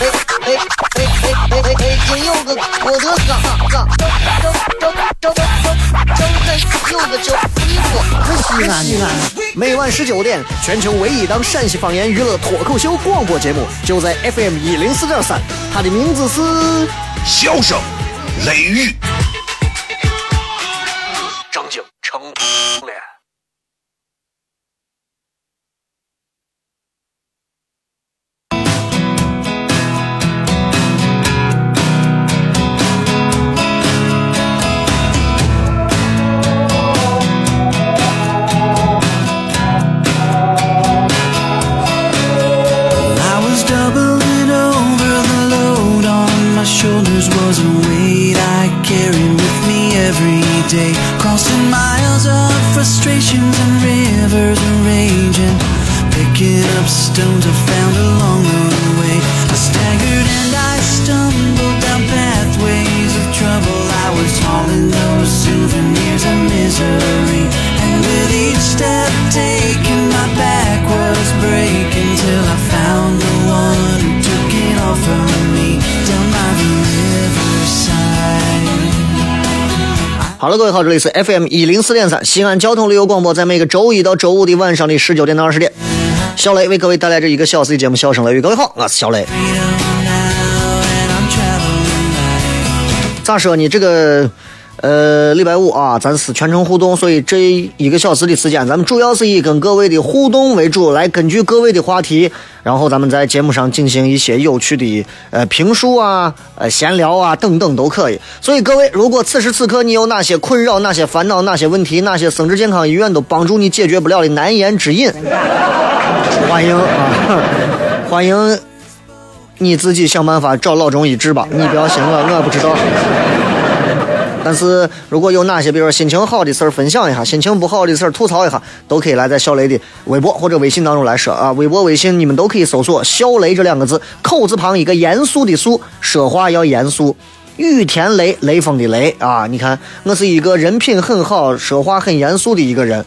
哎哎哎哎哎哎！今有个郭德纲，张张张张张张有个叫，西安西安。每晚十九点，全球唯一档陕西方言娱乐脱口秀广播节目，就在 FM 一零四点三。它的名字是《笑声雷雨》。好了，各位好，这里是 FM 一零四点三西安交通旅游广播，在每个周一到周五的晚上的十九点到二十点，小雷为各位带来这一个小时的节目《笑声雷雨》。各位好，我是小雷。咋说呢？这个。呃，礼拜五啊，咱是全程互动，所以这一个小时的时间，咱们主要是以跟各位的互动为主，来根据各位的话题，然后咱们在节目上进行一些有趣的呃评述啊、呃闲聊啊等等都可以。所以各位，如果此时此刻你有哪些困扰、哪些烦恼、哪些问题、哪些生殖健康医院都帮助你解决不了的难言之隐，欢迎啊，欢迎你自己想办法找老中医治吧，你不要信我，我不知道。但是如果有哪些，比如说心情好的事儿分享一下，心情不好的事儿吐槽一下，都可以来在小雷的微博或者微信当中来说啊。微博、微信你们都可以搜索“小雷”这两个字，口字旁一个严肃的肃，说话要严肃。雨田雷，雷锋的雷啊！你看，我是一个人品很好、说话很严肃的一个人。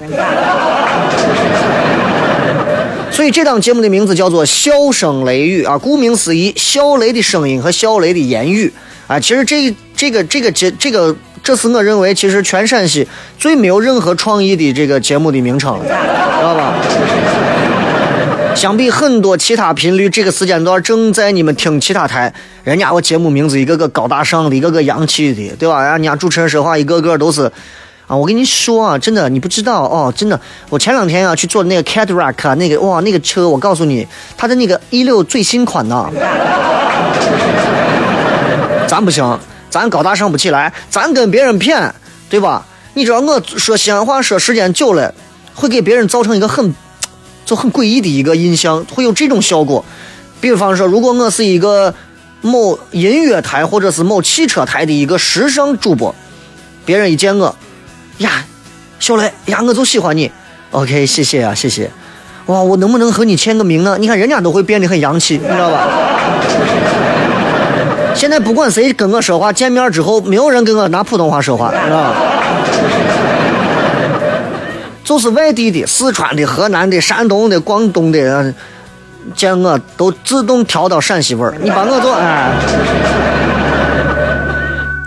所以这档节目的名字叫做“笑声雷雨”啊，顾名思义，小雷的声音和小雷的言语啊，其实这这个这个节这个。这是我认为，其实全陕西最没有任何创意的这个节目的名称了，知道吧？相比很多其他频率，这个时间段正在你们听其他台，人家我节目名字一个个高大上的，一个个洋气的，对吧？人家主持人说话一个个都是啊，我跟你说啊，真的你不知道哦，真的，我前两天啊去坐那个 Cadillac 那个哇，那个车我告诉你，它的那个一六最新款呢，咱不行。咱高大上不起来，咱跟别人谝，对吧？你知道我说西安话说时间久了，会给别人造成一个很就很诡异的一个印象，会有这种效果。比方说，如果我是一个某音乐台或者是某汽车台的一个时尚主播，别人一见我，呀，小雷呀，我就喜欢你。OK，谢谢啊，谢谢。哇，我能不能和你签个名呢？你看人家都会变得很洋气，你知道吧？现在不管谁跟我说话，见面之后没有人跟我拿普通话说话，是吧？就是外地的、四川的、河南的、山东的、广东的，见我都自动调到陕西味儿。你把我做哎，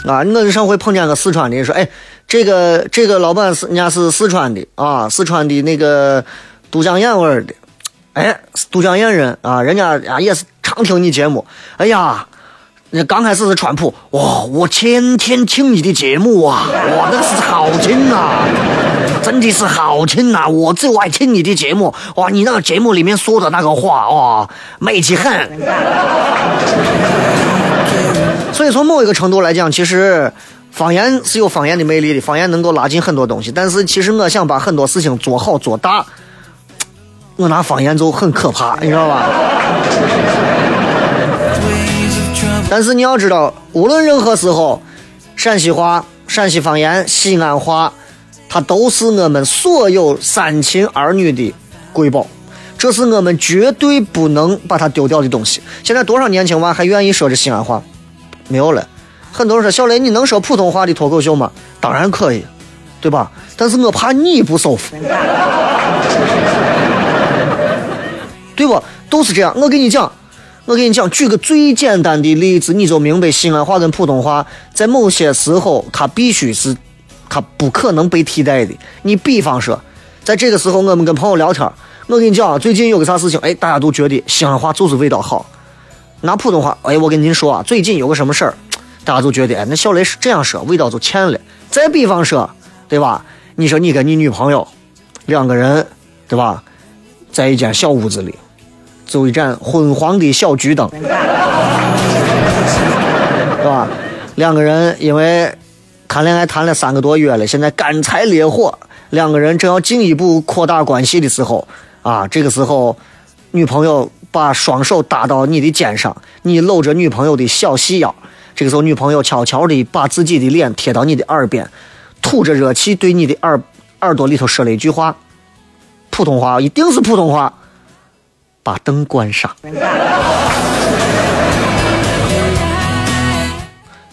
啊，我上回碰见个四川的，说哎，这个这个老板是人家是四川的啊，四川的那个都江堰味儿的，哎，都江堰人啊，人家啊也是常听你节目，哎呀。那刚开始是川普，哇！我天天听你的节目啊，哇，那是好听啊，真的是好听啊！我最爱听你的节目，哇！你那个节目里面说的那个话，哇，美极很。所以从某一个程度来讲，其实方言是有方言的魅力的，方言能够拉近很多东西。但是其实我想把很多事情做好做大，我拿方言就很可怕，你知道吧？但是你要知道，无论任何时候，陕西话、陕西方言、西安话，它都是我们所有三秦儿女的瑰宝，这是我们绝对不能把它丢掉的东西。现在多少年轻娃还愿意说这西安话？没有了。很多人说小雷，你能说普通话的脱口秀吗？当然可以，对吧？但是我怕你不舒服，对不？都是这样。我跟你讲，我跟你讲，举个最简单的例子，你就明白西安话跟普通话在某些时候它必须是。它不可能被替代的。你比方说，在这个时候，我们跟朋友聊天，我跟你讲，最近有个啥事情，哎，大家都觉得西安话就是味道好。拿普通话，哎，我跟您说啊，最近有个什么事儿，大家都觉得，哎，那小雷是这样说，味道就欠了。再比方说，对吧？你说你跟你女朋友两个人，对吧？在一间小屋子里，就一盏昏黄的小桔灯，是吧？两个人因为。谈恋爱谈了三个多月了，现在干柴烈火，两个人正要进一步扩大关系的时候，啊，这个时候，女朋友把双手搭到你的肩上，你搂着女朋友的小细腰，这个时候，女朋友悄悄地把自己的脸贴到你的耳边，吐着热气对你的耳耳朵里头说了一句话，普通话，一定是普通话，把灯关上。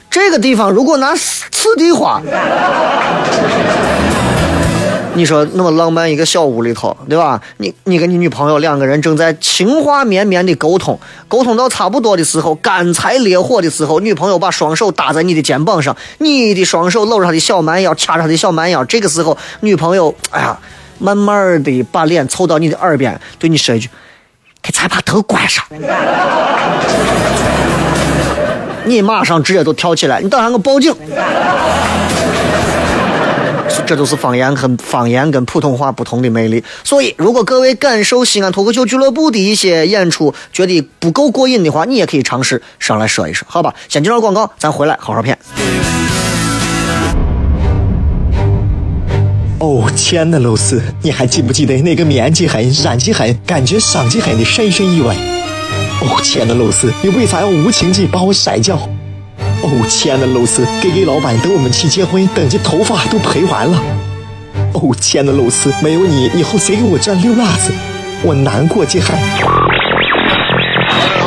这个地方如果拿此地话，你说那么浪漫一个小屋里头，对吧？你你跟你女朋友两个人正在情话绵绵的沟通，沟通到差不多的时候，干柴烈火的时候，女朋友把双手搭在你的肩膀上，你的双手搂着她的小蛮腰，掐着她的小蛮腰。这个时候，女朋友哎呀，慢慢的把脸凑到你的耳边，对你说一句：“给才把灯关上。”你马上直接都跳起来！你等下我报警。这都是方言和方言跟普通话不同的魅力。所以，如果各位感受西安脱口秀俱乐部的一些演出觉得不够过瘾的话，你也可以尝试上来说一说，好吧？先进入广告，咱回来好好片。哦，亲爱的露丝，你还记不记得那个面积狠、染技狠、感觉伤及狠的深深意外？哦，亲爱的露丝，你为啥要无情地把我甩掉？哦，亲爱的露丝给给老板等我们去结婚，等这头发都赔完了。哦，亲爱的露丝，没有你，以后谁给我赚溜辣子？我难过极了。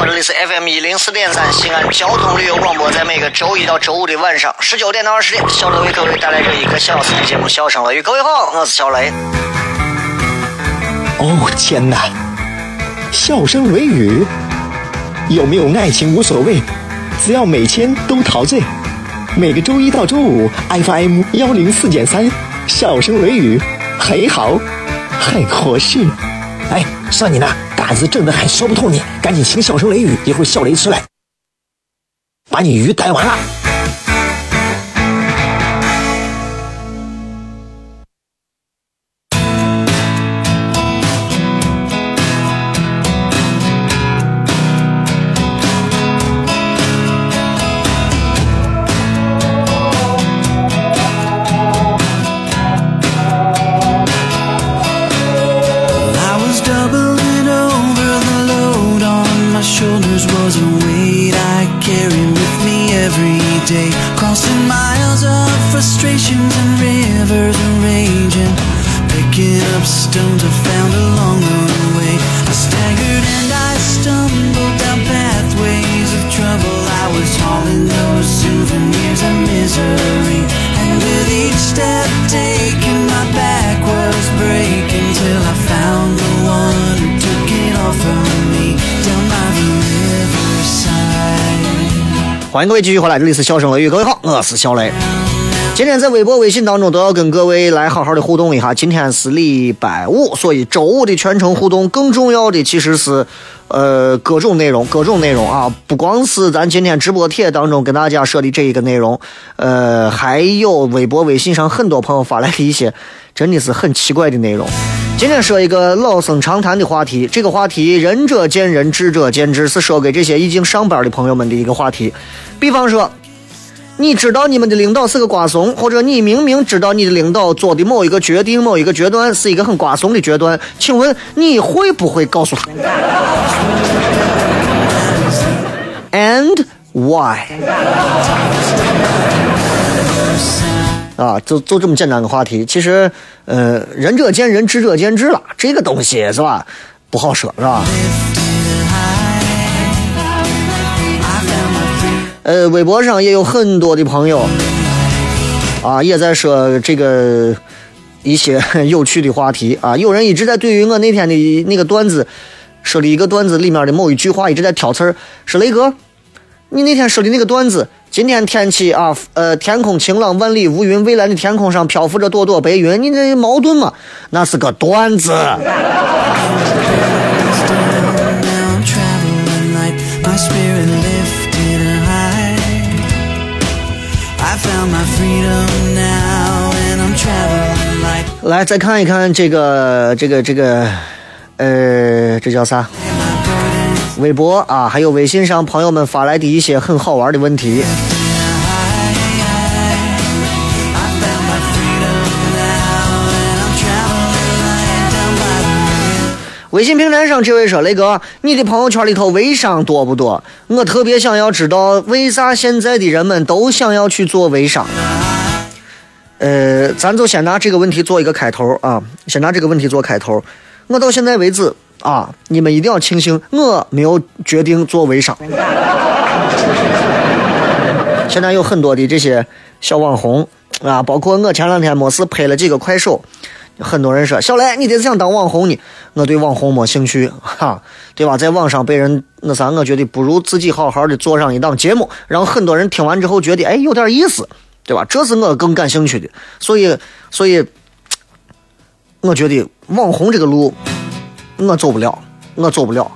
好，这里是 FM 一零四点三西安交通旅游广播，在每个周一到周五的晚上十九点到二十点，小雷为各位带来这一个小时的节目《笑声雷雨》。各位好，我是小雷。哦，天哪！笑声雷雨。有没有爱情无所谓，只要每天都陶醉。每个周一到周五，FM 幺零四点三，笑声雷雨，很好，很合适。哎，算你那胆子正的很，说不透你，赶紧请笑声雷雨，一会儿笑雷出来，把你鱼逮完了。欢迎各位继续回来，这里是笑声雷雨，各位好，我是小雷。今天在微博、微信当中都要跟各位来好好的互动一下。今天是礼拜五，所以周五的全程互动，更重要的其实是，呃，各种内容，各种内容啊，不光是咱今天直播帖当中跟大家说的这一个内容，呃，还有微博、微信上很多朋友发来的一些真的是很奇怪的内容。今天说一个老生常谈的话题，这个话题仁者见仁，智者见智，是说给这些已经上班的朋友们的一个话题。比方说，你知道你们的领导是个瓜怂，或者你明明知道你的领导做的某一个决定、某一个决断是一个很瓜怂的决断，请问你会不会告诉他？And why？啊，就就这么简单个话题。其实，呃，仁者见仁，智者见智了，这个东西是吧？不好说，是吧？呃，微博上也有很多的朋友啊，也在说这个一些有趣的话题啊。有人一直在对于我那天的那个段子说的一个段子里面的某一句话一直在挑刺儿，说雷哥，你那天说的那个段子，今天天气啊，呃，天空晴朗，万里无云，蔚蓝的天空上漂浮着朵朵白云，你这矛盾吗？那是个段子。来，再看一看这个这个这个，呃，这叫啥？微博啊，还有微信上朋友们发来的一些很好玩的问题。微信平台上这位说：“雷哥，你的朋友圈里头微商多不多？我特别想要知道，为啥现在的人们都想要去做微商？”呃，咱就先拿这个问题做一个开头啊，先拿这个问题做开头。我到现在为止啊，你们一定要庆幸我没有决定做微商。现在有很多的这些小网红啊，包括我前两天没事拍了几个快手，很多人说小雷，你这是想当网红呢？我对网红没兴趣，哈，对吧？在网上被人那啥，我觉得不如自己好好的做上一档节目，让很多人听完之后觉得哎有点意思，对吧？这是我更感兴趣的，所以，所以，我觉得网红这个路我走不了，我走不了。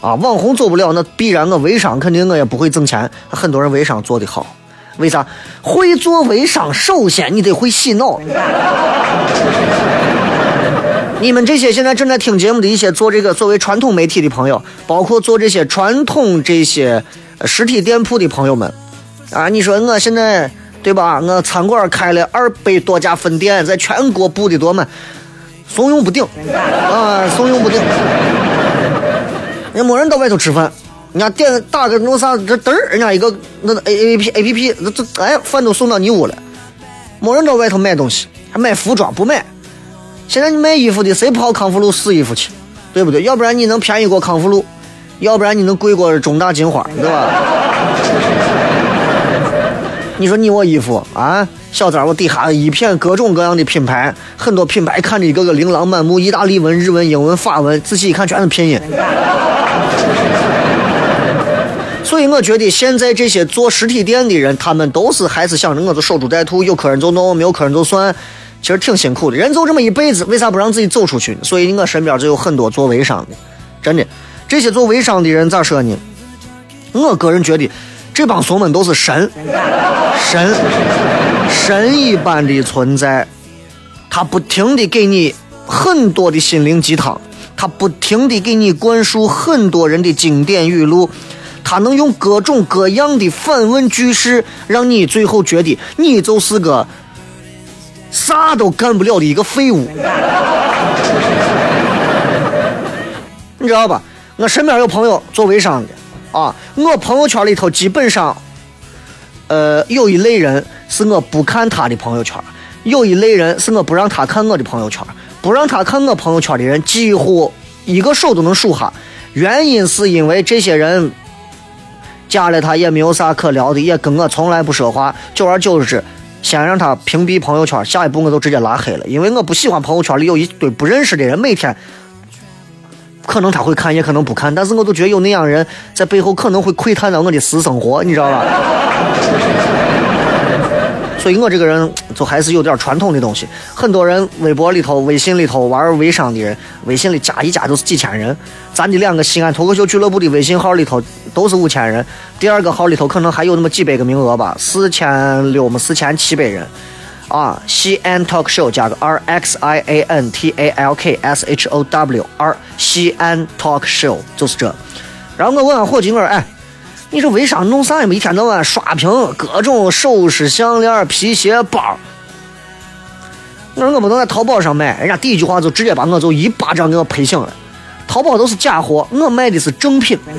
啊，网红走不了，那必然我微商肯定我也不会挣钱。很多人微商做得好，为啥？会做微商，首先你得会洗脑。你们这些现在正在听节目的一些做这个作为传统媒体的朋友，包括做这些传统这些呃实体店铺的朋友们，啊，你说我现在对吧？我餐馆开了二百多家分店，在全国布的多满，怂恿不顶啊，怂恿不顶。也没人到外头吃饭，人家点打个弄啥，这嘚儿，人家一个那 A A P A P P，这这哎，饭都送到你屋了，没人到外头买东西，还买服装不买。现在你卖衣服的，谁跑康复路试衣服去，对不对？要不然你能便宜过康复路，要不然你能贵过中大金花，对吧？你说你我衣服啊，小张我底下一片各种各样的品牌，很多品牌看着一个个琳琅满目，意大利文、日文、英文、法文，仔细一看全是拼音。所以我觉得现在这些做实体店的人，他们都是还是想着我就守株待兔，有客人就弄，没有客人就算。其实挺辛苦的，人就这么一辈子，为啥不让自己走出去呢？所以我身边就有很多做微商的，真的，这些做微商的人咋说呢？我个人觉得，这帮怂们都是神，神，神一般的存在，他不停的给你很多的心灵鸡汤，他不停的给你灌输很多人的经典语录。他能用各种各样的反问句式，让你最后觉得你就是个啥都干不了的一个废物，你知道吧？我身边有朋友做微商的啊，我朋友圈里头基本上，呃，有一类人是我不看他的朋友圈，有一类人是我不让他看我的朋友圈，不让他看我朋友圈的人几乎一个手都能数下。原因是因为这些人加了他也没有啥可聊的，也跟我从来不说话，久而久之。先让他屏蔽朋友圈，下一步我就直接拉黑了，因为我不喜欢朋友圈里有一堆不认识的人，每天可能他会看，也可能不看，但是我都觉得有那样人在背后可能会窥探到我的私生活，你知道吧？所以我这个人就还是有点传统的东西。很多人微博里头、微信里头玩微商的人，微信里加一加都是几千人。咱的两个西安脱口秀俱乐部的微信号里头都是五千人，第二个号里头可能还有那么几百个名额吧，四千六么四千七百人。啊，西安 talk show 加个 R X I A N T A L K S H O W R 西安 talk show 就是这。然后我问俺伙计，我说哎。你说为啥弄啥呀？一天到晚刷屏各种首饰、项链、皮鞋、包。我说我不能在淘宝上买，人家第一句话就直接把我就一巴掌给我拍醒了。淘宝都是假货，我卖的是正品。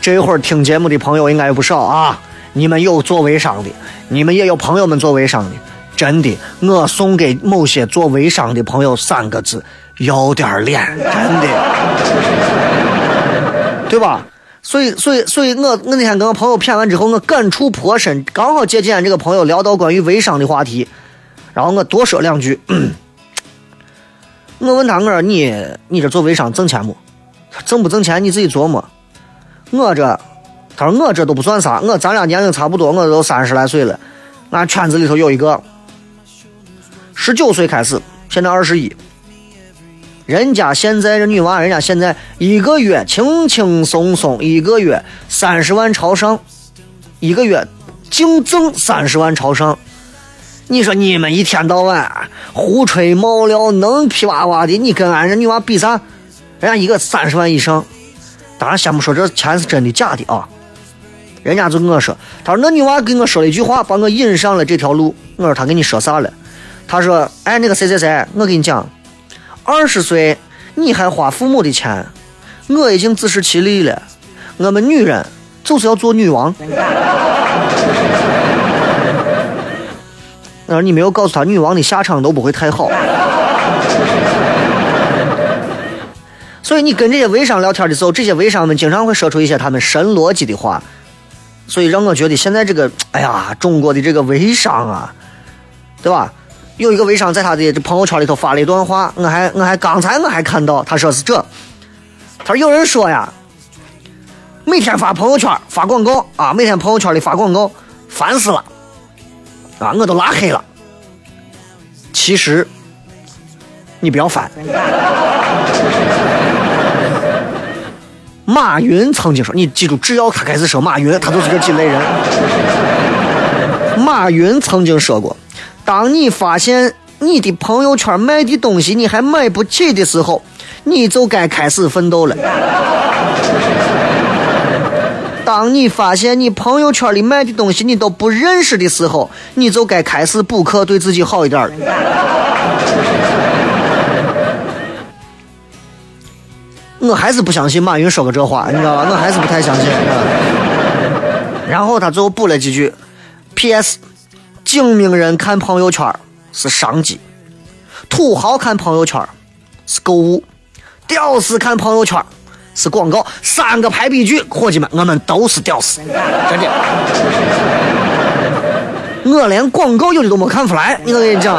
这会儿听节目的朋友应该不少啊，你们有做微商的，你们也有朋友们做微商的。真的，我送给某些做微商的朋友三个字：要点脸，真的，对吧？所以，所以，所以我我那天跟我朋友谝完之后，我感触颇深。刚好借今天这个朋友聊到关于微商的话题，然后我多说两句。我问他，我说你你这做微商挣钱不？挣不挣钱你自己琢磨。我这，他说我这都不算啥，我咱俩年龄差不多，我都三十来岁了。俺圈子里头有一个。十九岁开始，现在二十一。人家现在这女娃，人家现在一个月轻轻松松，一个月三十万朝上，一个月净挣三十万朝上。你说你们一天到晚胡吹冒料，能皮娃娃的，你跟俺这女娃比啥？人家一个三十万以上。当然，先不说这钱是真的假的啊。人家就跟我说，他说那女娃跟我说了一句话，把我引上了这条路。我说他跟你说啥了？他说：“哎，那个谁谁谁，我跟你讲，二十岁你还花父母的钱，我已经自食其力了。我们女人就是要做女王。”那你没有告诉他，女王的下场都不会太好。所以你跟这些微商聊天的时候，这些微商们经常会说出一些他们神逻辑的话，所以让我觉得现在这个，哎呀，中国的这个微商啊，对吧？有一个微商在他的朋友圈里头发了一段话，我还我还刚才我还看到，他说是这，他说有人说呀，每天发朋友圈发广告啊，每天朋友圈里发广告，烦死了，啊，我都拉黑了。其实你不要烦。马云曾经说，你记住，只要他开始说马云，他就是这几类人。马云曾经说过。当你发现你的朋友圈卖的东西你还买不起的时候，你就该开始奋斗了。当你发现你朋友圈里卖的东西你都不认识的时候，你就该开始补课，对自己好一点了。我还是不相信马云说过这话，你知道吧？我还是不太相信。然后他最后补了几句：P.S. 精明人看朋友圈是商机，土豪看朋友圈是购物，屌丝看朋友圈是广告。三个排比句，伙计们，我们都是屌丝，真的。我连广告有的都没看出来，我跟你讲。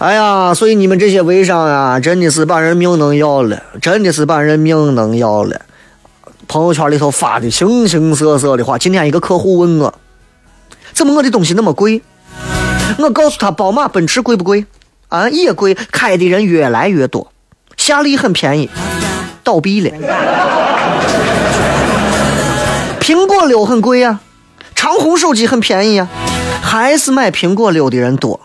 哎呀，所以你们这些微商啊，真的是把人命能要了，真的是把人命能要了。朋友圈里头发的形形色色的话。今天一个客户问我，怎么我的东西那么贵？我告诉他，宝马、奔驰贵不贵？啊，也贵，开的人越来越多。夏利很便宜，倒闭了。苹果六很贵呀，长虹手机很便宜呀，还是买苹果六的人多。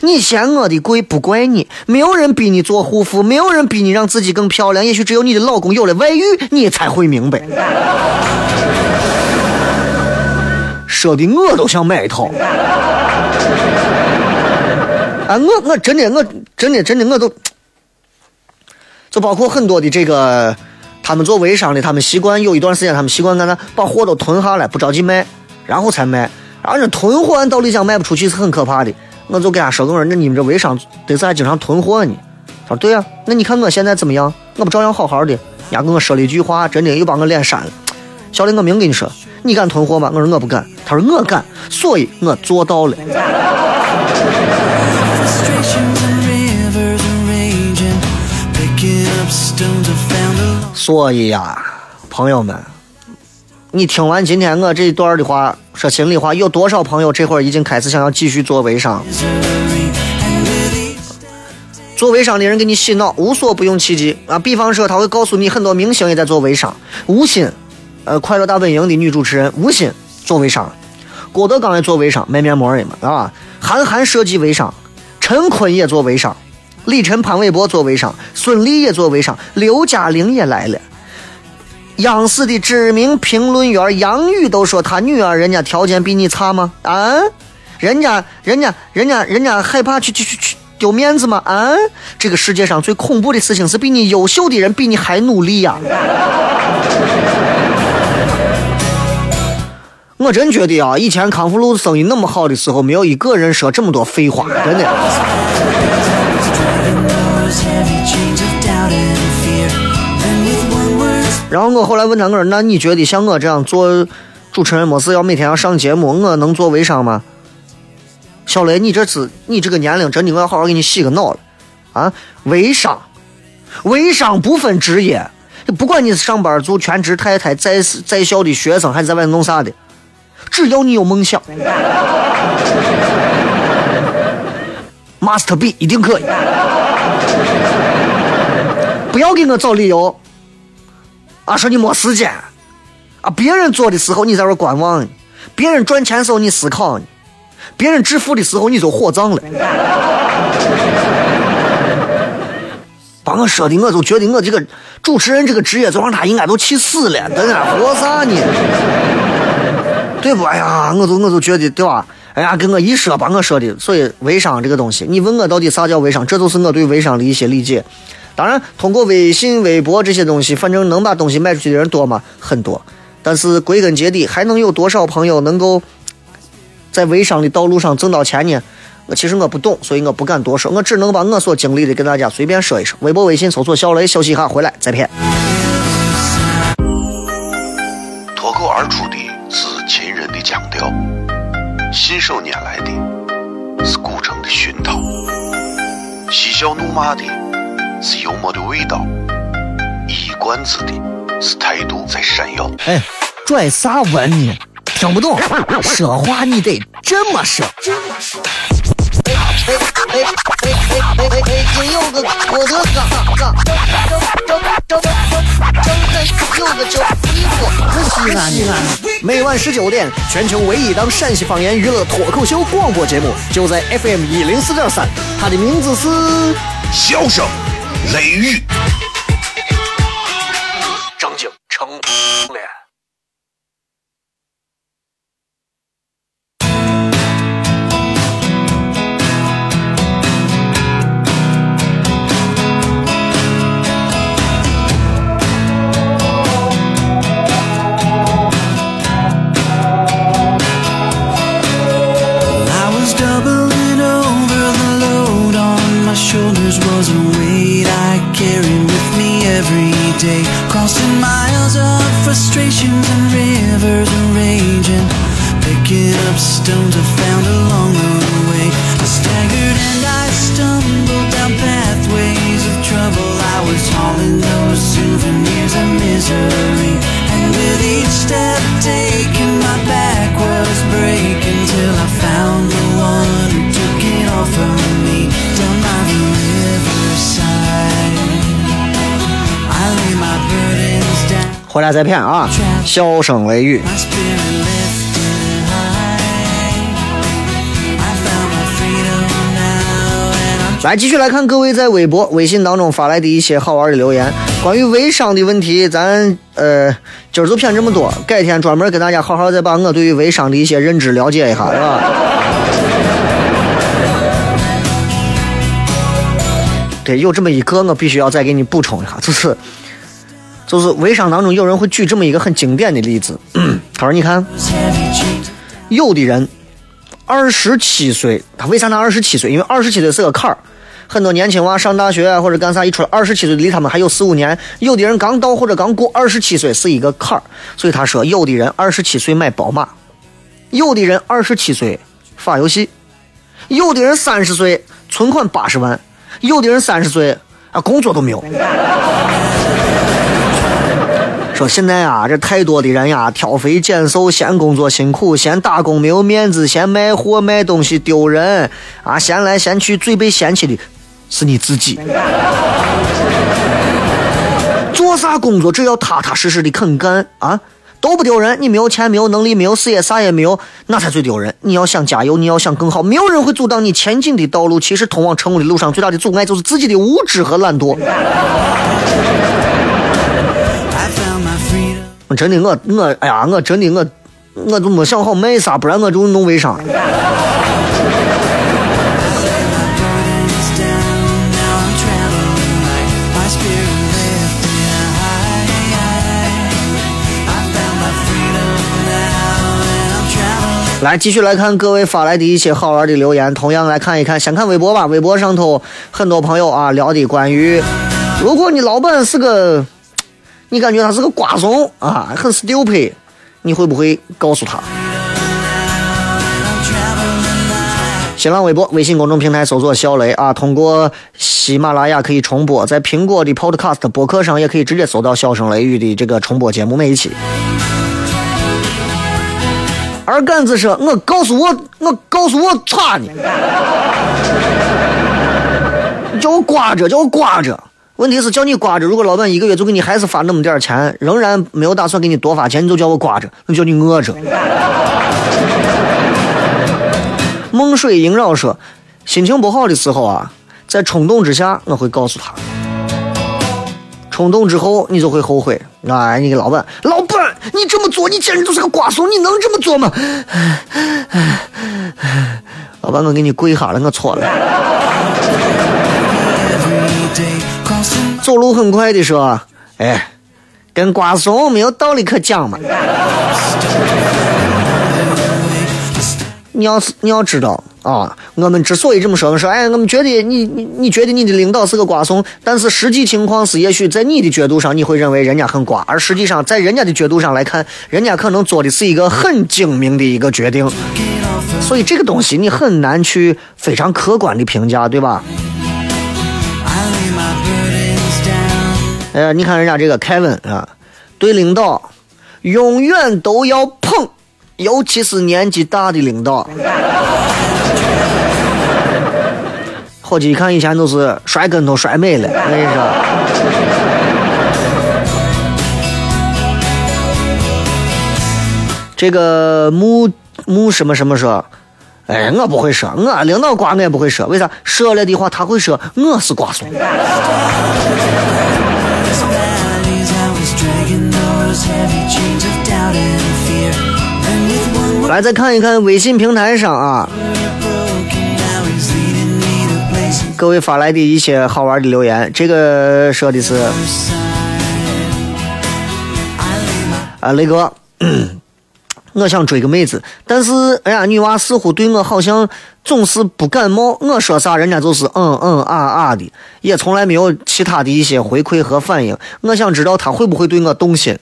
你嫌我的贵不怪你，没有人逼你做护肤，没有人逼你让自己更漂亮。也许只有你的老公有了外遇，你才会明白。说的我都想买一套。啊，我我真的我真的真的我都，就包括很多的这个，他们做微商的，他们习惯有一段时间，他们习惯干啥，把货都囤下来，不着急卖，然后才卖。然后这囤货按道理讲卖不出去是很可怕的。我就给他说：“我说那你们这微商得是还经常囤货呢？”他说：“对呀，那你看我现在怎么样？我不照样好好的？”人家跟我说了一句话，真的又把我脸扇了。小林，我明跟你说，你敢囤货吗？我说我不敢。他说我敢，所以我做到了。所以呀，朋友们。你听完今天我这一段的话，说心里话，有多少朋友这会儿已经开始想要继续做微商？做微商的人给你洗脑，无所不用其极啊！比方说，他会告诉你很多明星也在做微商，吴昕，呃，快乐大本营的女主持人吴昕做微商，郭德纲也做微商卖面膜的嘛啊，韩寒设计微商，陈坤也做微商，李晨、潘玮柏做微商，孙俪也做微商，刘嘉玲也来了。央视的知名评论员杨宇都说他女儿人家条件比你差吗？啊，人家人家人家人家害怕去去去去丢面子吗？啊，这个世界上最恐怖的事情是比你优秀的人比你还努力呀。我真觉得啊，以前康复路生意那么好的时候，没有一个人说这么多废话，真的。然后我后来问他，我说那你觉得像我这样做主持人，没事要每天要上节目，我能做微商吗？小雷，你这次你这个年龄，真的我要好好给你洗个脑了啊！微商，微商不分职业，不管你是上班族、全职太太、在在校的学生，还是在外面弄啥的，只要你有梦想，Master B 一定可以。不要给我找理由。啊，说你没时间，啊，别人做的时候你在这观望呢，别人赚钱时候你思考呢，别人致富的时候你就火葬了。把我说的，我就觉得我这个主持人这个职业，就让他应该都气死了，在那活啥呢？对不？哎呀，我就我就觉得，对吧？哎呀，跟我一说，把我说的，所以微商这个东西，你问我到底啥叫微商，这就是我对微商的一些理解。当然，通过微信、微博这些东西，反正能把东西卖出去的人多吗？很多。但是归根结底，还能有多少朋友能够在微商的道路上挣到钱呢？我其实我不懂，所以我不敢多说，我只能把我所经历的跟大家随便说一说。微博、微信搜索“小雷”，休息一下，回来再片。脱口而出的是秦人的腔调，信手拈来的是古城的熏陶，嬉笑怒骂的是幽默的味道，一冠子的是态度在闪耀。哎，拽啥文呢？听不懂，说话你得这么说。哎哎哎哎哎哎哎！今有个我的嘎嘎，张张张张张张有个叫衣服，可西安呢。每晚十九点，全球唯一档陕西方言娱乐脱口秀广播节目，就在 FM 一零四点三，它的名字是笑声、雷玉。张景成。爱再片啊，笑声雷雨。来继续来看各位在微博、微信当中发来的一些好玩的留言。关于微商的问题，咱呃今儿就骗这么多，改天专门跟大家好好再把我对于微商的一些认知了解一下，是吧？对，有这么一个，我必须要再给你补充一下，就是就是微商当中有人会举这么一个很经典的例子，他说：“你看，有的人二十七岁，他为啥他二十七岁？因为二十七岁是个坎儿。很多年轻娃上大学啊或者干啥一出来，二十七岁离他们还有四五年。有的人刚到或者刚过二十七岁是一个坎儿，所以他说，有的人二十七岁买宝马，有的人二十七岁发游戏，有的人三十岁存款八十万，有的人三十岁啊工作都没有。说现在啊，这太多的人呀，挑肥拣瘦，嫌工作辛苦，嫌打工没有面子，嫌卖货卖东西丢人啊，嫌来嫌去，最被嫌弃的是你自己。做啥工作，只要踏踏实实的肯干啊，都不丢人。你没有钱，没有能力，没有事业，啥也没有，那才最丢人。你要想加油，你要想更好，没有人会阻挡你前进的道路。其实，通往成功的路上最大的阻碍就是自己的无知和懒惰。我真的我我哎呀，我真的我我都没想好卖啥，不然我就弄微商。来，继续来看各位发来的一些好玩的留言。同样来看一看，先看微博吧。微博上头很多朋友啊聊的关于，如果你老板是个，你感觉他是个瓜怂啊，很 stupid，你会不会告诉他？新浪微博、微信公众平台搜索“小雷”啊，通过喜马拉雅可以重播，在苹果的 Podcast 播客上也可以直接搜到“小声雷雨”的这个重播节目每一期。二杆子说：“我告诉我，我告诉我，擦你！叫我挂着，叫我挂着。问题是叫你刮着，如果老板一个月就给你还是发那么点钱，仍然没有打算给你多发钱，你就叫我刮着，那叫你饿着。”梦水萦绕说：“心情不好的时候啊，在冲动之下，我会告诉他。冲动之后，你就会后悔。哎，你个老板，老板，你这么做，你简直就是个瓜怂！你能这么做吗？老板，我给你跪下了，我错了。走路很快的说，哎，跟瓜怂没有道理可讲嘛。你要是你要知道啊，我们之所以这么说，我说哎，我们觉得你你你觉得你的领导是个瓜怂，但是实际情况是，也许在你的角度上，你会认为人家很瓜，而实际上在人家的角度上来看，人家可能做的是一个很精明的一个决定，所以这个东西你很难去非常客观的评价，对吧？哎，你看人家这个凯文啊，对领导永远都要捧。尤其是年纪大的领导，伙计一看以前都是摔跟头摔没了，我跟你说。这个木木什么什么说，哎，我不会说，我领导瓜我也不会说，为啥？说了的话他会说我是瓜怂。来，再看一看微信平台上啊，各位发来的一些好玩的留言。这个说的是啊，雷哥，我想追个妹子，但是哎呀，女娃似乎对我好像总是不感冒，我说啥人家就是嗯嗯啊啊的，也从来没有其他的一些回馈和反应。我想知道她会不会对我动心。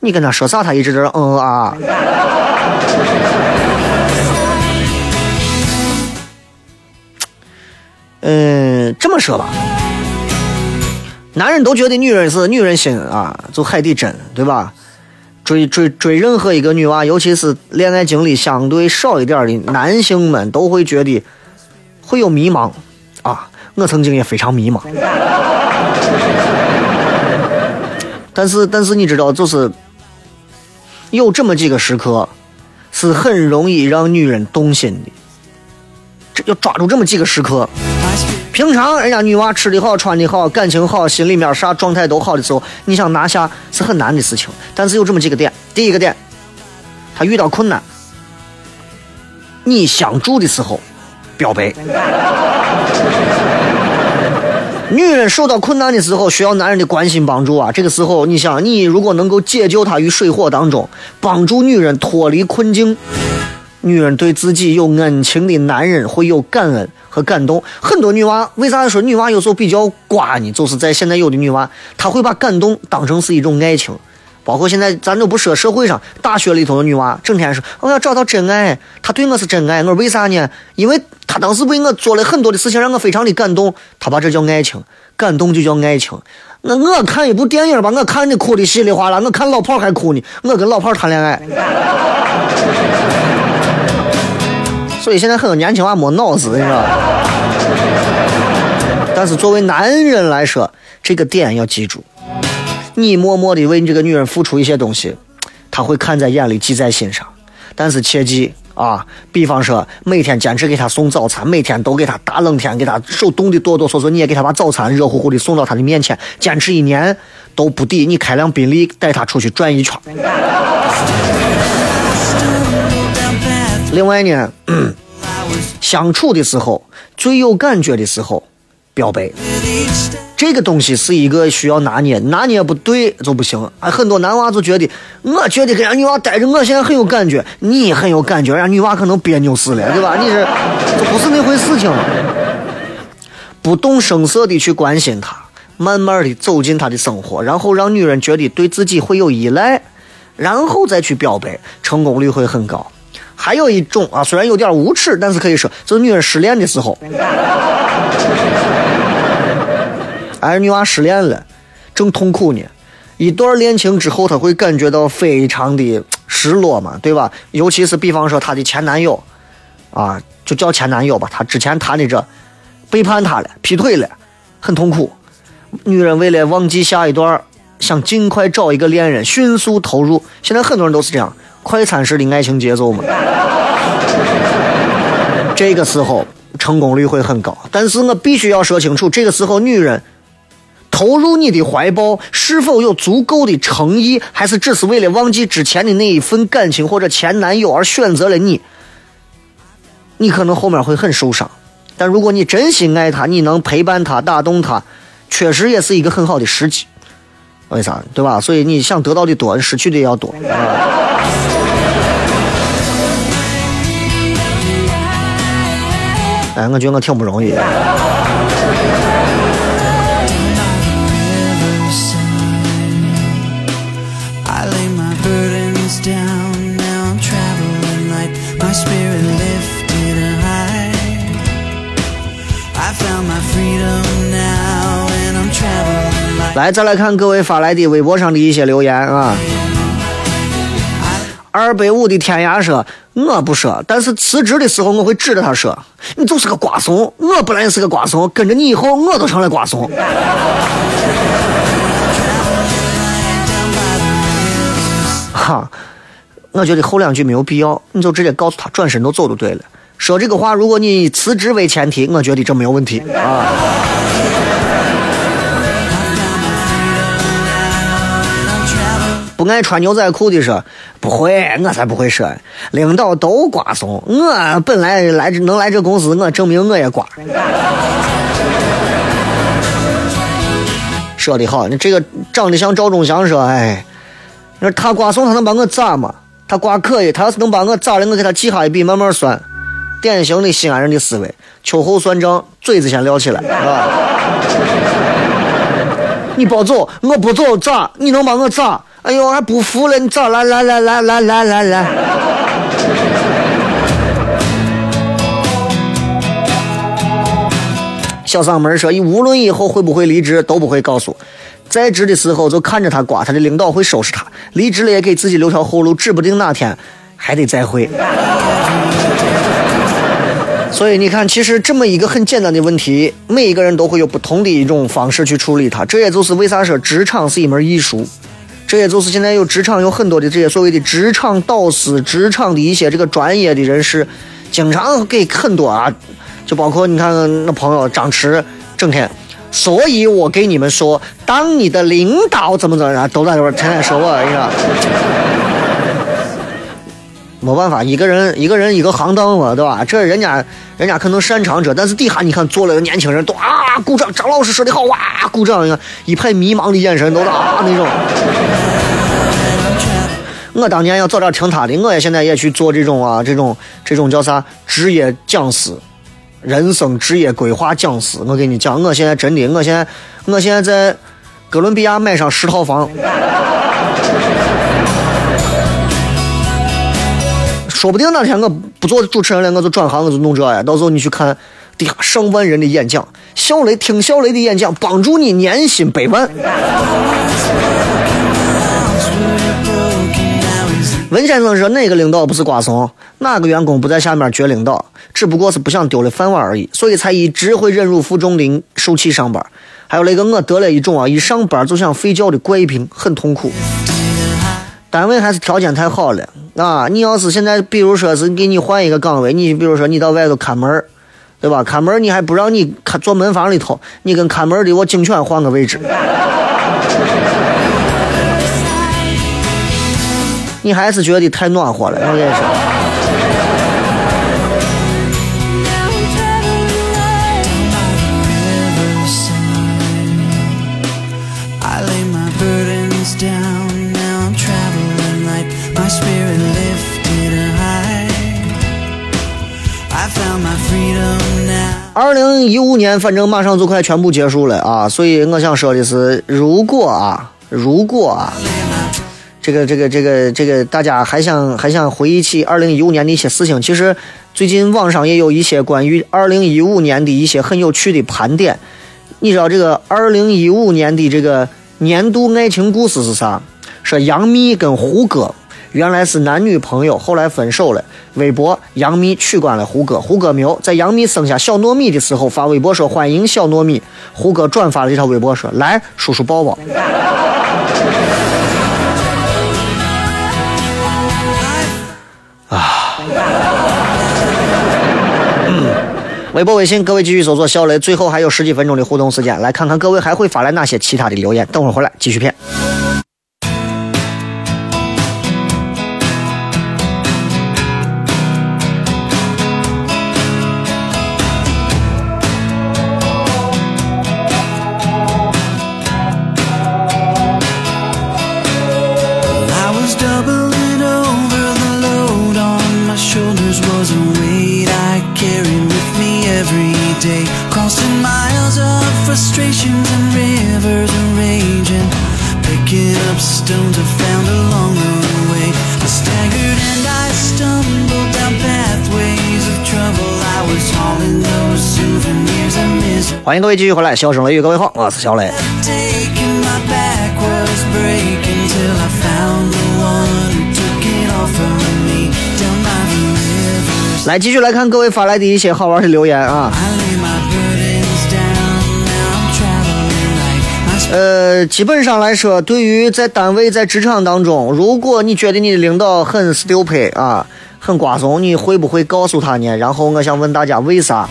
你跟她说啥，她一直在嗯嗯啊啊。嗯，这么说吧，男人都觉得女人是女人心啊，就海底针，对吧？追追追任何一个女娃，尤其是恋爱经历相对少一点的男性们，都会觉得会有迷茫啊。我曾经也非常迷茫，但是但是你知道，就是有这么几个时刻。是很容易让女人动心的，这要抓住这么几个时刻。平常人家女娃吃的好、穿的好、感情好、心里面啥状态都好的时候，你想拿下是很难的事情。但是有这么几个点：第一个点，她遇到困难，你相助的时候，表白。女人受到困难的时候，需要男人的关心帮助啊！这个时候，你想，你如果能够解救她于水火当中，帮助女人脱离困境，女人对自己有恩情的男人会有感恩和感动。很多女娃为啥说女娃有时候比较瓜呢？就是在现在有的女娃，她会把感动当成是一种爱情。包括现在咱都不说社会上大学里头的女娃，整天说我要找到真爱，他对我是真爱。我说为啥呢？因为他当时为我做了很多的事情，让我非常的感动。他把这叫爱情，感动就叫爱情。那我看一部电影吧，我看的哭的稀里哗啦，我看老炮还哭呢。我跟老炮谈恋爱，所以现在很多年轻娃没脑子，你知道吧。但是作为男人来说，这个点要记住。你默默的为你这个女人付出一些东西，她会看在眼里，记在心上。但是切记啊，比方说每天坚持给她送早餐，每天都给她大冷天给她手冻的哆哆嗦嗦，你也给她把早餐热乎乎的送到她的面前，坚持一年都不抵你开辆宾利带她出去转一圈。另外呢，相处的时候最有感觉的时候。表白。这个东西是一个需要拿捏，拿捏不对就不行。啊，很多男娃就觉得，我觉得跟人女娃待着，我现在很有感觉，你很有感觉，人家女娃可能别扭死了，对吧？你是这不是那回事情。不动声色的去关心她，慢慢的走进她的生活，然后让女人觉得对自己会有依赖，然后再去表白，成功率会很高。还有一种啊，虽然有点无耻，但是可以说，就是女人失恋的时候，哎，女娃失恋了，正痛苦呢。一段恋情之后，她会感觉到非常的失落嘛，对吧？尤其是比方说她的前男友，啊，就叫前男友吧，她之前谈的这背叛她了，劈腿了，很痛苦。女人为了忘记下一段，想尽快找一个恋人，迅速投入。现在很多人都是这样，快餐式的爱情节奏嘛。这个时候成功率会很高，但是我必须要说清楚，这个时候女人投入你的怀抱是否有足够的诚意，还是只是为了忘记之前的那一份感情或者前男友而选择了你，你可能后面会很受伤。但如果你真心爱他，你能陪伴他、打动他，确实也是一个很好的时机。为啥？对吧？所以你想得到的多，失去的也要多。啊哎，我觉得我挺不容易的。来，再来看各位发来的微博上的一些留言啊。二百五的天涯说：“我不说，但是辞职的时候我会指着他说，你就是个瓜怂。我本来也是个瓜怂，跟着你以后我都成了瓜怂。”哈，我觉得后两句没有必要，你就直接告诉他转身就走就对了。说这个话，如果你以辞职为前提，我觉得这没有问题啊。不爱穿牛仔裤的说不会，我才不会说。领导都瓜怂，我本来来这能来这公司，我证明我也瓜。说的好，你这个长得像赵忠祥说，哎，你说他瓜怂，他能把我咋嘛？他瓜可以，他要是能把我咋了，我给他记下一笔，慢慢算。典型的西安人的思维，秋后算账，嘴子先撂起来，是吧？你别走，我不走咋？你能把我咋？哎呦，还不服了？你咋？来来来来来来来来。小嗓门说：“你无论以后会不会离职，都不会告诉。在职的时候就看着他刮，他的领导会收拾他；离职了也给自己留条后路，指不定哪天还得再会。”所以你看，其实这么一个很简单的问题，每一个人都会有不同的一种方式去处理它。这也就是为啥说职场是一门艺术。这也就是现在有职场有很多的这些所谓的职场导师、职场的一些这个专业的人士，经常给很多啊，就包括你看那朋友张弛，整天。所以我给你们说，当你的领导怎么怎么样，都在这边天天说我，哎呀。没办法，一个人一个人一个行当嘛，对吧？这人家人家可能擅长这，但是底下你看坐了个年轻人都啊鼓掌，张老师说的好哇鼓掌，你看一派迷茫的眼神都是啊 那种。我当年要早点听他的，我也现在也去做这种啊这种这种叫啥职业讲师，人生职业规划讲师。我跟你讲，我现在真的，我现在我现在在哥伦比亚买上十套房。说不定哪天我不做主持人了，我就转行，我就弄这呀。到时候你去看上万人的演讲，小雷听小雷的演讲，帮助你年薪百万。文先生说：“哪个领导不是瓜怂？哪个员工不在下面撅领导？只不过是不想丢了饭碗而已，所以才一直会忍辱负重的受气上班。还有那个我得了一种啊，一上班就想睡觉的怪病，很痛苦。单位还是条件太好了啊！你要是现在，比如说是给你换一个岗位，你比如说你到外头看门对吧？看门你还不让你看坐门房里头你跟看门的我警犬换个位置。你还是觉得太暖和了我跟你说。Freedom 二零一五年反正马上就快全部结束了啊，所以我想说的是，如果啊，如果啊，这个这个这个这个大家还想还想回忆起二零一五年的一些事情，其实最近网上也有一些关于二零一五年的一些很有趣的盘点。你知道这个二零一五年的这个年度爱情故事是啥？说杨幂跟胡歌原来是男女朋友，后来分手了。微博杨幂取关了胡歌，胡歌没有在杨幂生下小糯米的时候发微博说欢迎小糯米，胡歌转发了这条微博说来叔叔抱抱。啊微博、微信，各位继续搜索小雷。最后还有十几分钟的互动时间，来看看各位还会发来哪些其他的留言。等会儿回来继续骗。欢迎各位继续回来，笑声雷雨，各位好，我是小雷。来继续来看各位发来的一些好玩的留言啊。呃，基本上来说，对于在单位、在职场当中，如果你觉得你的领导很 stupid 啊，很瓜怂，你会不会告诉他呢？然后我想问大家，为啥？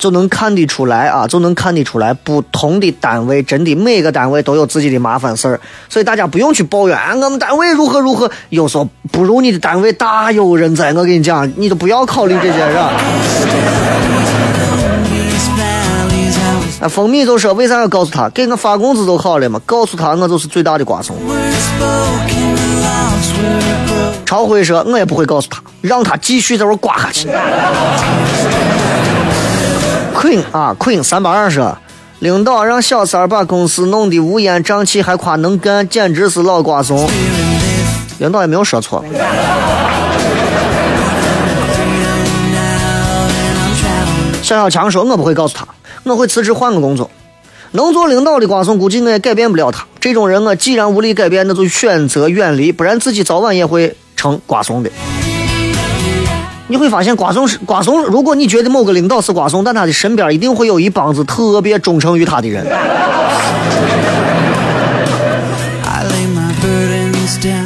就能看得出来啊，就能看得出来，不同的单位真的每个单位都有自己的麻烦事儿，所以大家不用去抱怨啊我们单位如何如何，有时候不如你的单位大有人在。我跟你讲，你都不要考虑这些人。these valleys, I was 啊，蜂蜜就说为啥要告诉他？给我发工资就好了嘛，告诉他我就是最大的瓜怂。朝辉说，我也不会告诉他，让他继续在这儿刮下去。Queen 啊，Queen 三八二说，领导让小三儿把公司弄得乌烟瘴气，还夸能干，简直是老瓜怂。领导也没有说错。小小强说，我不会告诉他，我会辞职换个工作。能做领导的瓜怂，估计我也改变不了他。这种人我，既然无力改变，那就选择远离，不然自己早晚也会成瓜怂的。你会发现，瓜怂是瓜怂。如果你觉得某个领导是瓜怂，但他的身边一定会有一帮子特别忠诚于他的人。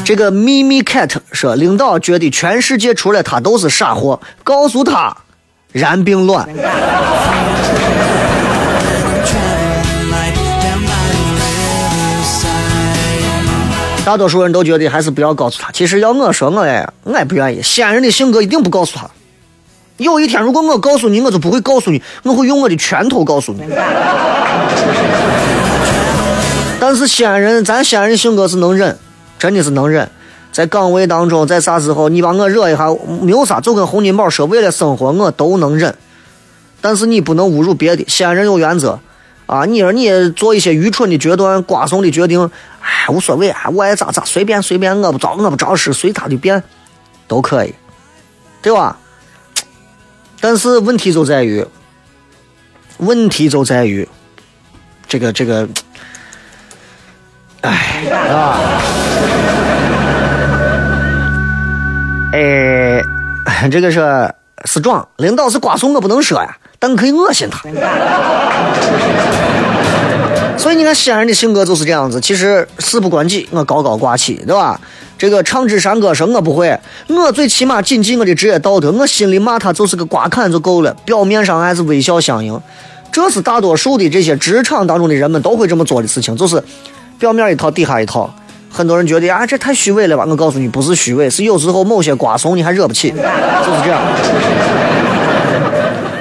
这个咪咪 cat 说，领导觉得全世界除了他都是傻货，告诉他然并卵。大多数人都觉得还是不要告诉他。其实要我说，我也我也不愿意。西安人的性格一定不告诉他。有一天，如果我告诉你，我就不会告诉你，我会用我的拳头告诉你。但是西安人，咱西安人性格是能忍，真的是能忍。在岗位当中，在啥时候你把我惹一下，没有啥，就跟洪金宝说，为了生活我都能忍。但是你不能侮辱别的。西安人有原则，啊，你说你做一些愚蠢的决断、瓜怂的决定，哎，无所谓啊，我爱咋咋，随便随便，我不着我不着事，随他的便，都可以，对吧？但是问题就在于，问题就在于，这个这个，哎，啊，哎，这个是是壮，领导是瓜怂，我不能说呀，但可以恶心他。所以你看，西安人的性格就是这样子。其实事不关己，我高高挂起，对吧？这个唱支山歌声我不会，我最起码谨记我的职业道德，我心里骂他就是个瓜坎就够了，表面上还是微笑相迎。这是大多数的这些职场当中的人们都会这么做的事情，就是表面一套，底下一套。很多人觉得啊，这太虚伪了吧？我告诉你，不是虚伪，是有时候某些瓜怂你还惹不起，就是这样。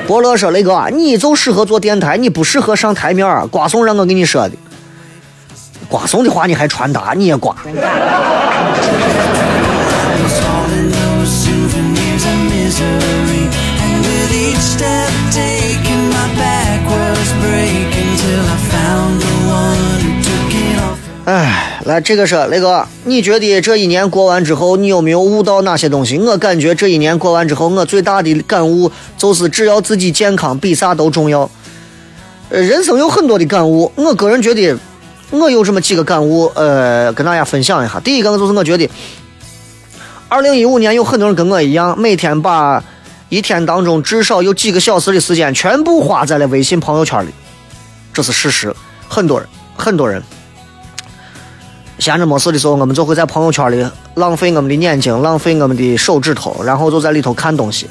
伯乐说雷哥你就适合做电台你不适合上台面儿瓜怂让我给你说的。瓜怂的话你还传达你也瓜。哎唉。来，这个是雷哥，你觉得这一年过完之后，你有没有悟到哪些东西？我感觉这一年过完之后，我最大的感悟就是，只要自己健康，比啥都重要。呃，人生有很多的感悟，我个人觉得，我有这么几个感悟，呃，跟大家分享一下。第一个就是我觉得，二零一五年有很多人跟我一样，每天把一天当中至少有几个小时的时间全部花在了微信朋友圈里，这是事实。很多人，很多人。闲着没事的时候，我们就会在朋友圈里浪费我们的眼睛，浪费我们的手指头，然后就在里头看东西。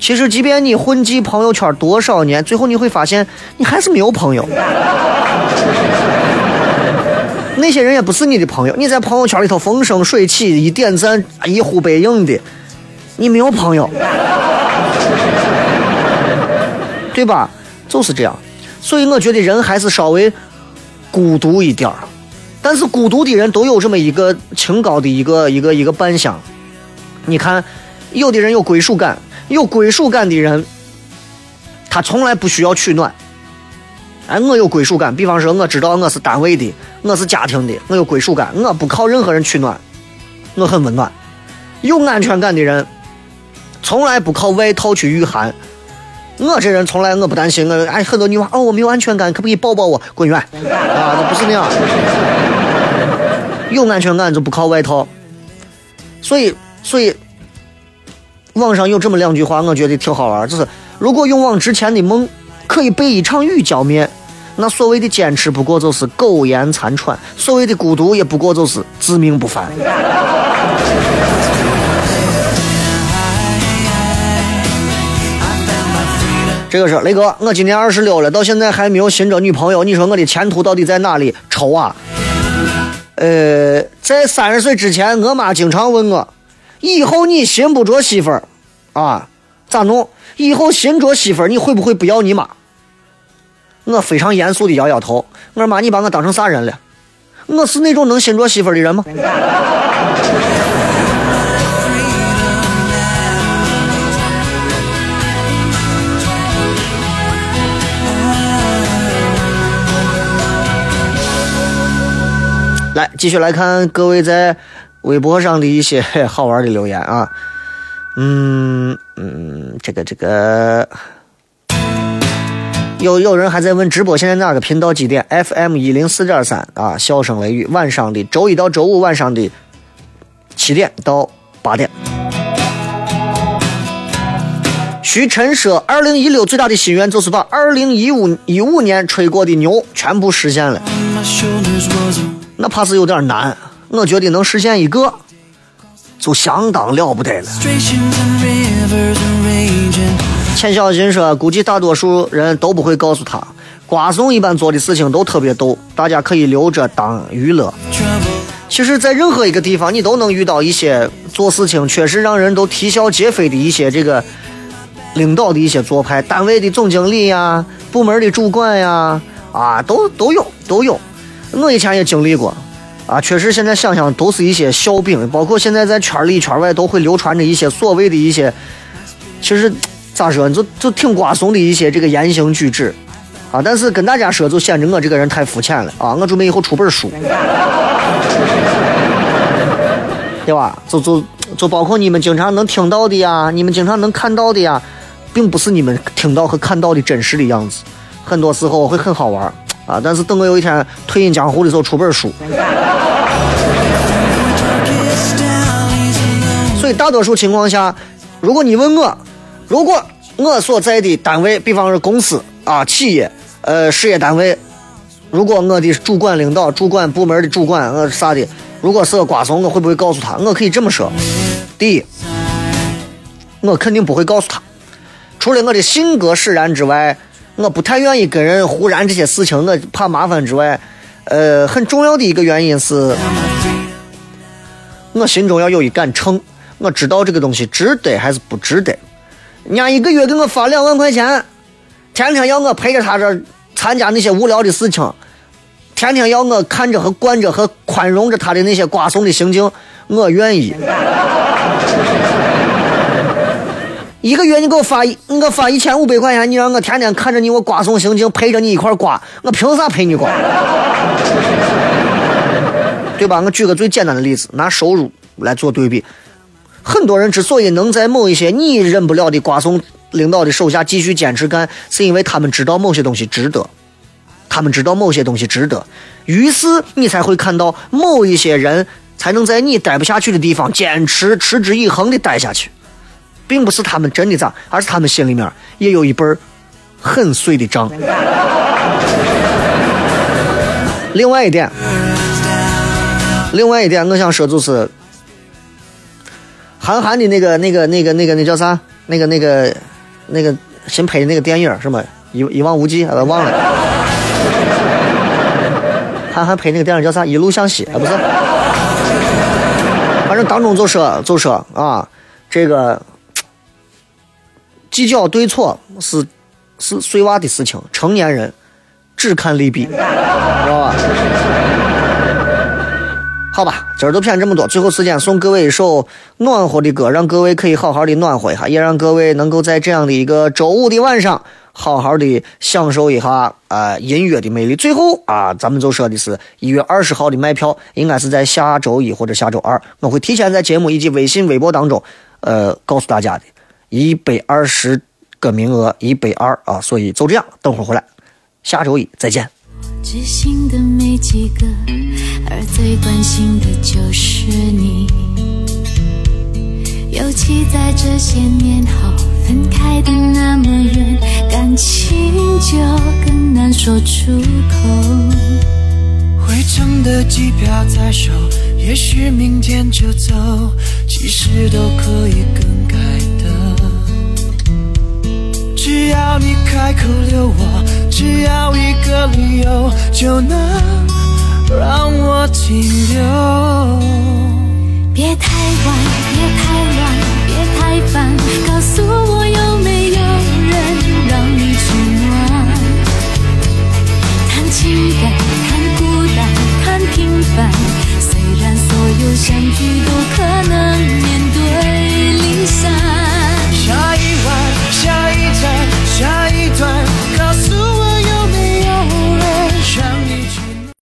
其实，即便你混迹朋友圈多少年，最后你会发现，你还是没有朋友。那些人也不是你的朋友。你在朋友圈里头风生水起，一点赞、一呼百应的，你没有朋友，对吧？就是这样。所以我觉得人还是稍微孤独一点儿。但是孤独的人都有这么一个清高的一个一个一个扮相。你看，有的人有归属感，有归属感的人，他从来不需要取暖。哎，我有归属感，比方说，我知道我是单位的，我是家庭的，我有归属感，我不靠任何人取暖，我很温暖。有安全感的人，从来不靠外套去御寒。我这人从来我不担心，我哎很多女娃哦我没有安全感，可不可以抱抱我？滚远啊！不是那样，有安全感就不靠外套。所以所以，网上有这么两句话，我觉得挺好玩，就是如果勇往直前的梦可以被一场雨浇灭，那所谓的坚持不过就是苟延残喘，所谓的孤独也不过就是自命不凡。这个是雷哥，我今年二十六了，到现在还没有寻着女朋友，你说我的前途到底在哪里？愁啊！呃，在三十岁之前，我妈经常问我，以后你寻不着媳妇儿，啊，咋弄？以后寻着媳妇儿，你会不会不要你妈？我非常严肃的摇摇头，我说妈，你把我当成啥人了？我是那种能寻着媳妇儿的人吗？来，继续来看各位在微博上的一些 好玩的留言啊。嗯嗯，这个这个，有有人还在问直播现在哪个频道几点？FM 一零四点三啊，笑声雷雨，晚上的周一到周五晚上的七点到八点。徐晨说，二零一六最大的心愿就是把二零一五一五年吹过的牛全部实现了。那怕是有点难。我觉得能实现一个，就相当了不得了。钱小新说，估计大多数人都不会告诉他，瓜怂一般做的事情都特别逗，大家可以留着当娱乐。其实，在任何一个地方，你都能遇到一些做事情确实让人都啼笑皆非的一些这个领导的一些做派，单位的总经理呀、部门的主管呀，啊，都都有都有。我以前也经历过，啊，确实现在想想都是一些笑柄，包括现在在圈里圈外都会流传着一些所谓的一些，其实咋说，就就挺瓜怂的一些这个言行举止。啊，但是跟大家说，就显得我这个人太肤浅了啊！我准备以后出本书，对吧？就就就包括你们经常能听到的呀，你们经常能看到的呀，并不是你们听到和看到的真实的样子。很多时候会很好玩啊，但是等我有一天退隐江湖的时候出本书。所以大多数情况下，如果你问我，如果我所在的单位，比方说公司啊、企业、呃事业单位，如果我的主管领导、主管部门的主管呃啥的，如果是个瓜怂，我会不会告诉他？我可以这么说：第一，我肯定不会告诉他。除了我的性格使然之外，我不太愿意跟人胡然这些事情，我怕麻烦之外，呃，很重要的一个原因是，我心中要有一杆秤，我知道这个东西值得还是不值得。人家一个月给我发两万块钱，天天要我陪着他这参加那些无聊的事情，天天要我看着和惯着和宽容着他的那些瓜怂的行径，我愿意。一个月你给我发一，你给我发一千五百块钱，你让我天天看着你我瓜怂行径，陪着你一块瓜，我凭啥陪你瓜？对吧？我举个最简单的例子，拿收入来做对比。很多人之所以能在某一些你忍不了的瓜怂领导的手下继续坚持干，是因为他们知道某些东西值得，他们知道某些东西值得，于是你才会看到某一些人才能在你待不下去的地方坚持持之以恒的待下去，并不是他们真的咋，而是他们心里面也有一本儿很碎的账。另外一点，另外一点，我想说就是。韩寒的那个、那个、那个、那个、那叫啥？那个、那个、那个新拍的那个电影什么？一一望无际，我忘了。韩寒拍那个电影叫啥？一路向西啊，不是？反正当中就说就说啊，这个计较对错是是碎娃的事情，成年人只看利弊，知道吧？好吧，今儿就骗这么多。最后时间送各位一首暖和的歌，让各位可以好好的暖和一下，也让各位能够在这样的一个周五的晚上，好好的享受一下啊、呃、音乐的魅力。最后啊，咱们就说的是一月二十号的卖票，应该是在下周一或者下周二，我会提前在节目以及微信、微博当中，呃，告诉大家的，一百二十个名额，一百二啊，所以就这样，等会儿回来，下周一再见。知心的没几个，而最关心的就是你。尤其在这些年后，分开的那么远，感情就更难说出口。回程的机票在手，也许明天就走，其实都可以更改的。只要你开口留我，只要一个理由，就能让我停留。别太晚，别太乱，别太烦，告诉我有没有人让你取暖。谈情感，谈孤单，谈平凡，虽然所有相聚都可能面对离散。